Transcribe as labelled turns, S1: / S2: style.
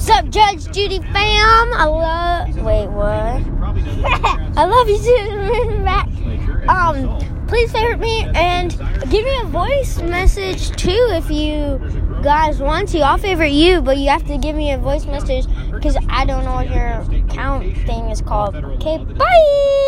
S1: Sup, Judge Judy fam? I love. Wait, what? I love you too. back. Um, please favorite me and give me a voice message too if you guys want to. I'll favorite you, but you have to give me a voice message because I don't know what your count thing is called. Okay, bye.